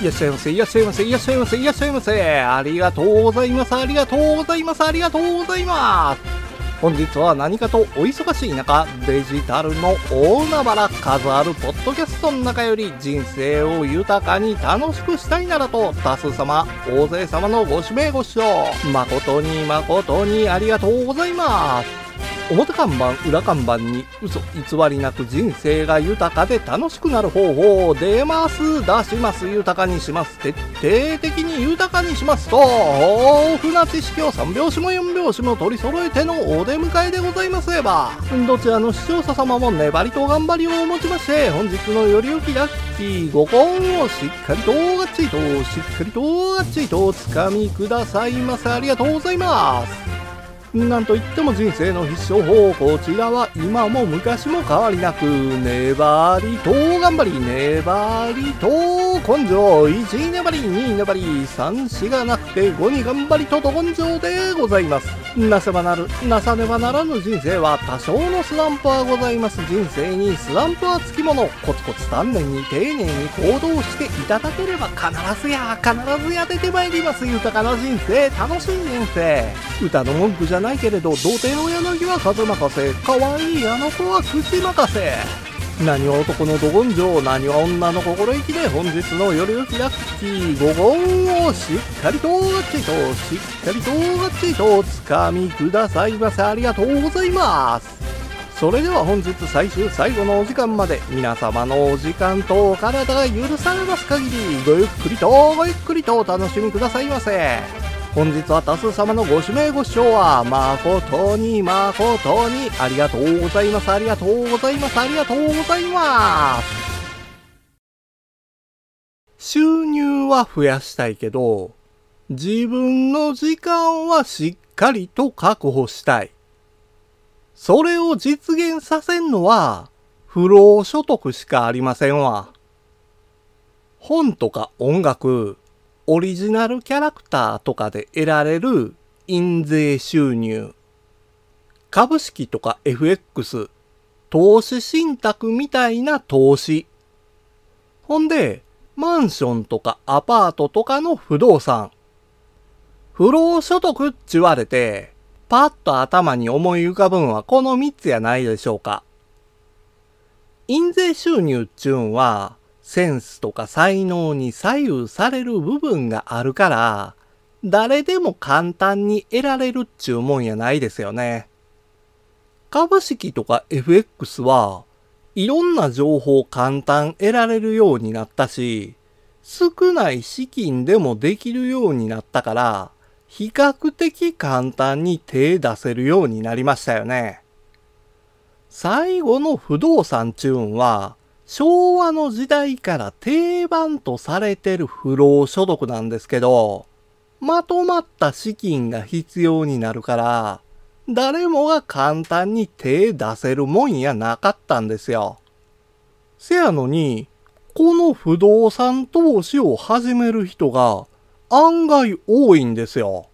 いらっしゃいませ、いらっしゃいませ、いらっしゃいませ、いらっしゃいませ。ありがとうございます、ありがとうございます、ありがとうございます。本日は何かとお忙しい中、デジタルの大海原数あるポッドキャストの中より人生を豊かに楽しくしたいならと多数様、大勢様のご指名ご視聴、誠に誠にありがとうございます。表看板裏看板に嘘偽りなく人生が豊かで楽しくなる方法を出ます出します豊かにします。徹底的に豊かにしますと豊富な知識を3拍子も4拍子も取り揃えてのお出迎えでございますればどちらの視聴者様も粘りと頑張りをもちまして本日のより良きラッキー5本をしっかりとがっちりとしっかりとがっちりとつかみくださいませ。ありがとうございます。なんといっても人生の必勝法。こちらは今も昔も変わりなく。粘りと頑張り。粘りと根性1粘り2位粘り3死がなくて5に頑張りとど根性でございます。なせばなるなさねばならぬ人生は多少のスランプはございます。人生にスランプはつきもの。コツコツ丹念に丁寧に行動していただければ必ずや必ずや出てまいります。豊かな人生楽しい人生。歌の文句じゃないけれど童貞の柳は風任せ。可愛いあの子は口任せ。何は男のど根性何は女の心意気で本日の夜よきラッキー5本をしっかりとがっちりとしっかりとがっちりとつかみくださいませ。ありがとうございます。それでは本日最終最後のお時間まで皆様のお時間とお体が許されます限りごゆっくりとごゆっくりとお楽しみくださいませ。本日は多数様のご指名ご視聴は誠に誠にありがとうございますありがとうございますありがとうございます収入は増やしたいけど自分の時間はしっかりと確保したい。それを実現させんのは不労所得しかありませんわ。本とか音楽、オリジナルキャラクターとかで得られる印税収入、株式とか FX、投資信託みたいな投資。ほんで、マンションとかアパートとかの不動産。不労所得って言われて、パッと頭に思い浮かぶんはこの3つやないでしょうか。印税収入っちゅうんは、センスとか才能に左右される部分があるから、誰でも簡単に得られるっちゅうもんやないですよね。株式とか FX はいろんな情報を簡単得られるようになったし、少ない資金でもできるようになったから、比較的簡単に手出せるようになりましたよね。最後の不動産チューンは、昭和の時代から定番とされてる不労所得なんですけど、まとまった資金が必要になるから、誰もが簡単に手出せるもんやなかったんですよ。せやのに、この不動産投資を始める人が案外多いんですよ。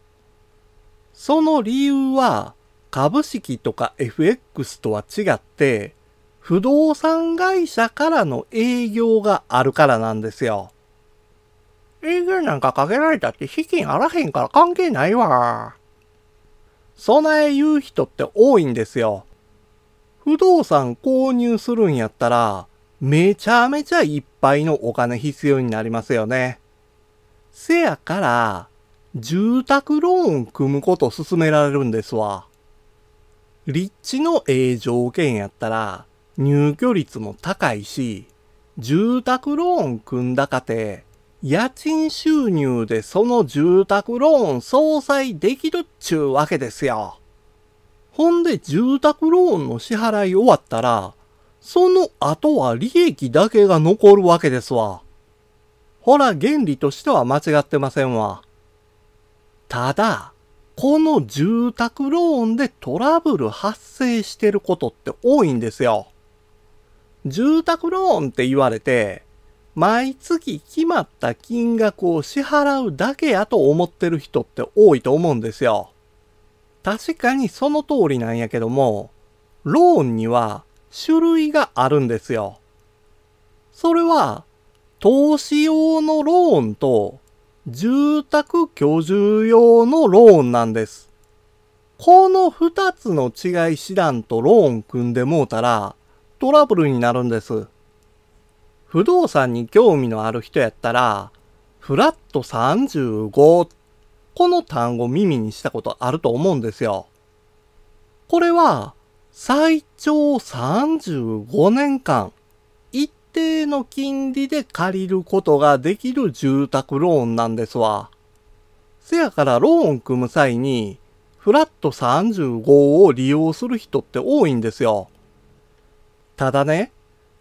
その理由は株式とか FX とは違って不動産会社からの営業があるからなんですよ。営業なんかかけられたって資金あらへんから関係ないわ。備え言う人って多いんですよ。不動産購入するんやったら、めちゃめちゃいっぱいのお金必要になりますよね。せやから、住宅ローン組むこと勧められるんですわ。立地のええ条件やったら、入居率も高いし、住宅ローン組んだかて、家賃収入でその住宅ローン相殺できるっちゅうわけですよ。ほんで住宅ローンの支払い終わったら、その後は利益だけが残るわけですわ。ほら原理としては間違ってませんわ。ただ、この住宅ローンでトラブル発生してることって多いんですよ。住宅ローンって言われて、毎月決まった金額を支払うだけやと思ってる人って多いと思うんですよ。確かにその通りなんやけども、ローンには種類があるんですよ。それは、投資用のローンと住宅居住用のローンなんです。この二つの違い知らんとローン組んでもうたらトラブルになるんです。不動産に興味のある人やったら、フラット35この単語耳にしたことあると思うんですよ。これは最長35年間一定の金利で借りることができる住宅ローンなんですわ。せやからローン組む際にフラット35を利用する人って多いんですよ。ただね、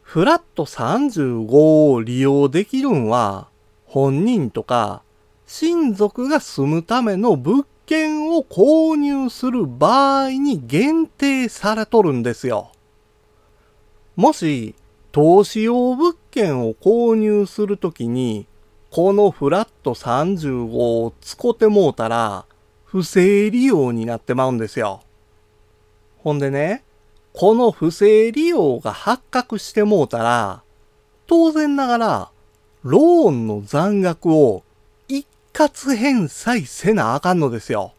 フラット35を利用できるんは、本人とか親族が住むための物件を購入する場合に限定されとるんですよ。もし、投資用物件を購入するときに、このフラット35を使ってもうたら、不正利用になってまうんですよ。ほんでね、この不正利用が発覚してもうたら、当然ながら、ローンの残額を一括返済せなあかんのですよ。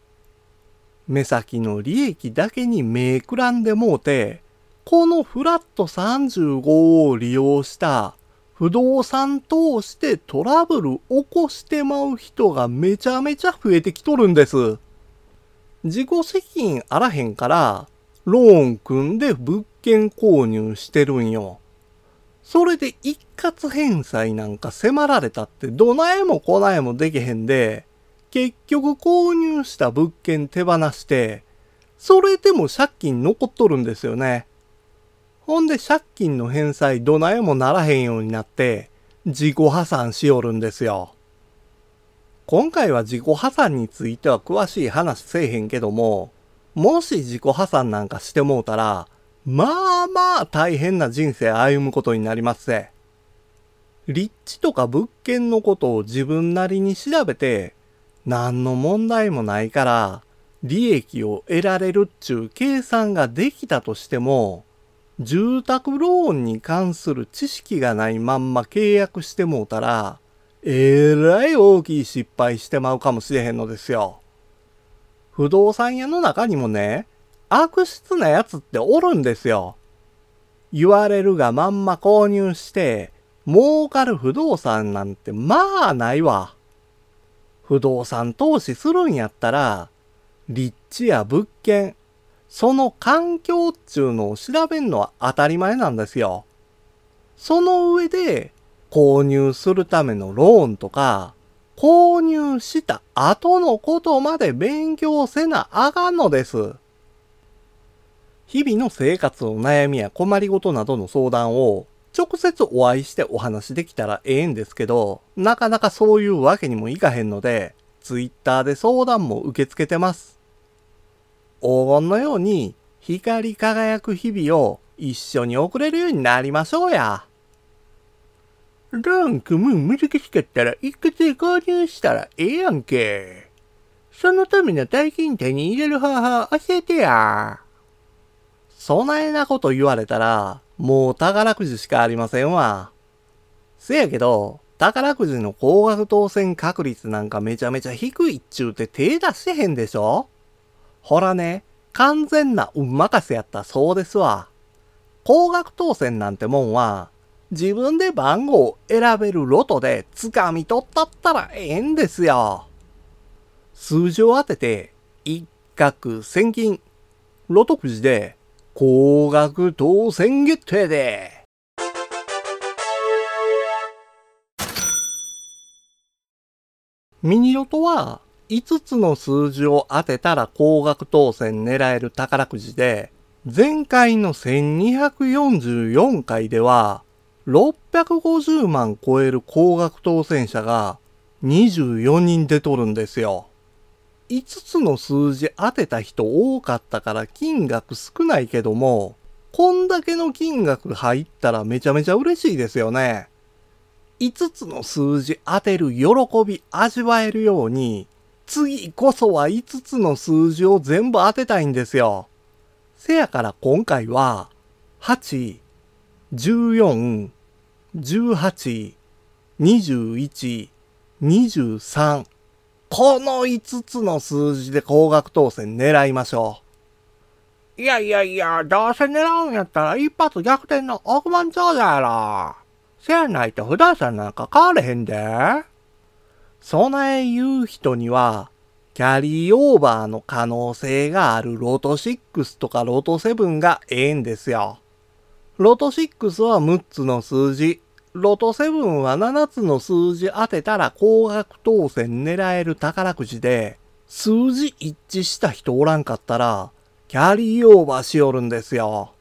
目先の利益だけに目くらんでもうて、このフラット35を利用した不動産通してトラブル起こしてまう人がめちゃめちゃ増えてきとるんです。自己責任あらへんから、ローン組んで物件購入してるんよ。それで一括返済なんか迫られたってどないもこないもできへんで、結局購入した物件手放して、それでも借金残っとるんですよね。ほんで借金の返済どないもならへんようになって、自己破産しよるんですよ。今回は自己破産については詳しい話せえへんけども、もし自己破産なんかしてもうたら、まあまあ大変な人生歩むことになりますぜ。立地とか物件のことを自分なりに調べて、何の問題もないから、利益を得られるっちゅう計算ができたとしても、住宅ローンに関する知識がないまんま契約してもうたら、えらい大きい失敗してまうかもしれへんのですよ。不動産屋の中にもね、悪質なやつっておるんですよ。言われるがまんま購入して、儲かる不動産なんてまあないわ。不動産投資するんやったら、立地や物件、その環境っちゅうのを調べんのは当たり前なんですよ。その上で、購入するためのローンとか、購入した後のことまで勉強せなあかんのです。日々の生活の悩みや困りごとなどの相談を直接お会いしてお話できたらええんですけど、なかなかそういうわけにもいかへんので、ツイッターで相談も受け付けてます。黄金のように光り輝く日々を一緒に送れるようになりましょうや。なんかも難しかったら一括で購入したらええやんけ。そのための大金手に入れる方法教えてや。そないなこと言われたら、もう宝くじしかありませんわ。せやけど、宝くじの高額当選確率なんかめちゃめちゃ低いっちゅうて手出してへんでしょほらね、完全な運任せやったそうですわ。高額当選なんてもんは、自分で番号を選べるロトで掴み取ったったらええんですよ。数字を当てて、一攫千金、ロトくじで高額当選ゲットやで。ミニロトは5つの数字を当てたら高額当選狙える宝くじで、前回の1244回では650万超える高額当選者が24人出とるんですよ。5つの数字当てた人多かったから金額少ないけども、こんだけの金額入ったらめちゃめちゃ嬉しいですよね。5つの数字当てる喜び味わえるように、次こそは5つの数字を全部当てたいんですよ。せやから今回は、8、14、18、21、23。この5つの数字で高額当選狙いましょう。いやいやいや、どうせ狙うんやったら一発逆転の億万長者やろ。せやないと不動産なんか買われへんで。備え言う人には、キャリーオーバーの可能性があるロト6とかロト7がええんですよ。ロト6は6つの数字、ロト7は7つの数字当てたら高額当選狙える宝くじで、数字一致した人おらんかったら、キャリーオーバーしよるんですよ。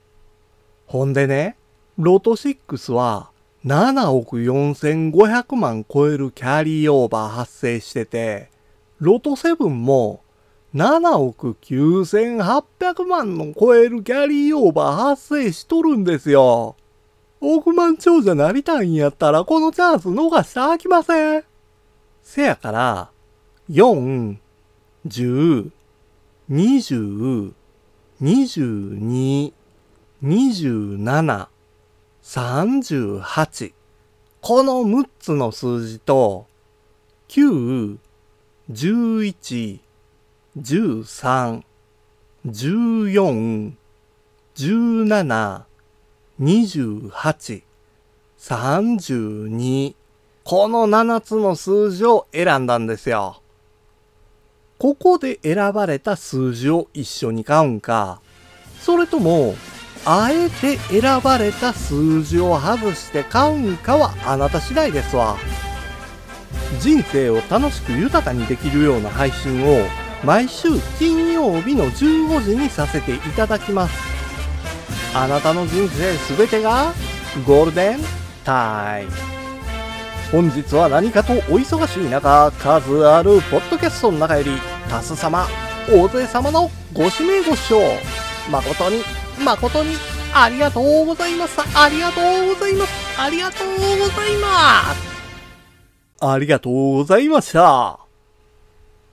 ほんでね、ロト6は7億4500万超えるキャリーオーバー発生してて、ロト7も7億9800万の超えるキャリーオーバー発生しとるんですよ。億万長者なりたいんやったらこのチャンス逃してあきません。せやから、4、10、20、22、27、38この6つの数字と9、11、13、14、17、28、32この7つの数字を選んだんですよ。ここで選ばれた数字を一緒に買うんか、それともあえて選ばれた数字を外して買うんかはあなた次第ですわ。人生を楽しく豊かにできるような配信を毎週金曜日の15時にさせていただきます。あなたの人生すべてがゴールデンタイム。本日は何かとお忙しい中、数あるポッドキャストの中より、多数様、大勢様のご指名ご視聴、誠に誠にありがとうございます。ありがとうございます。ありがとうございます。ありがとうございました。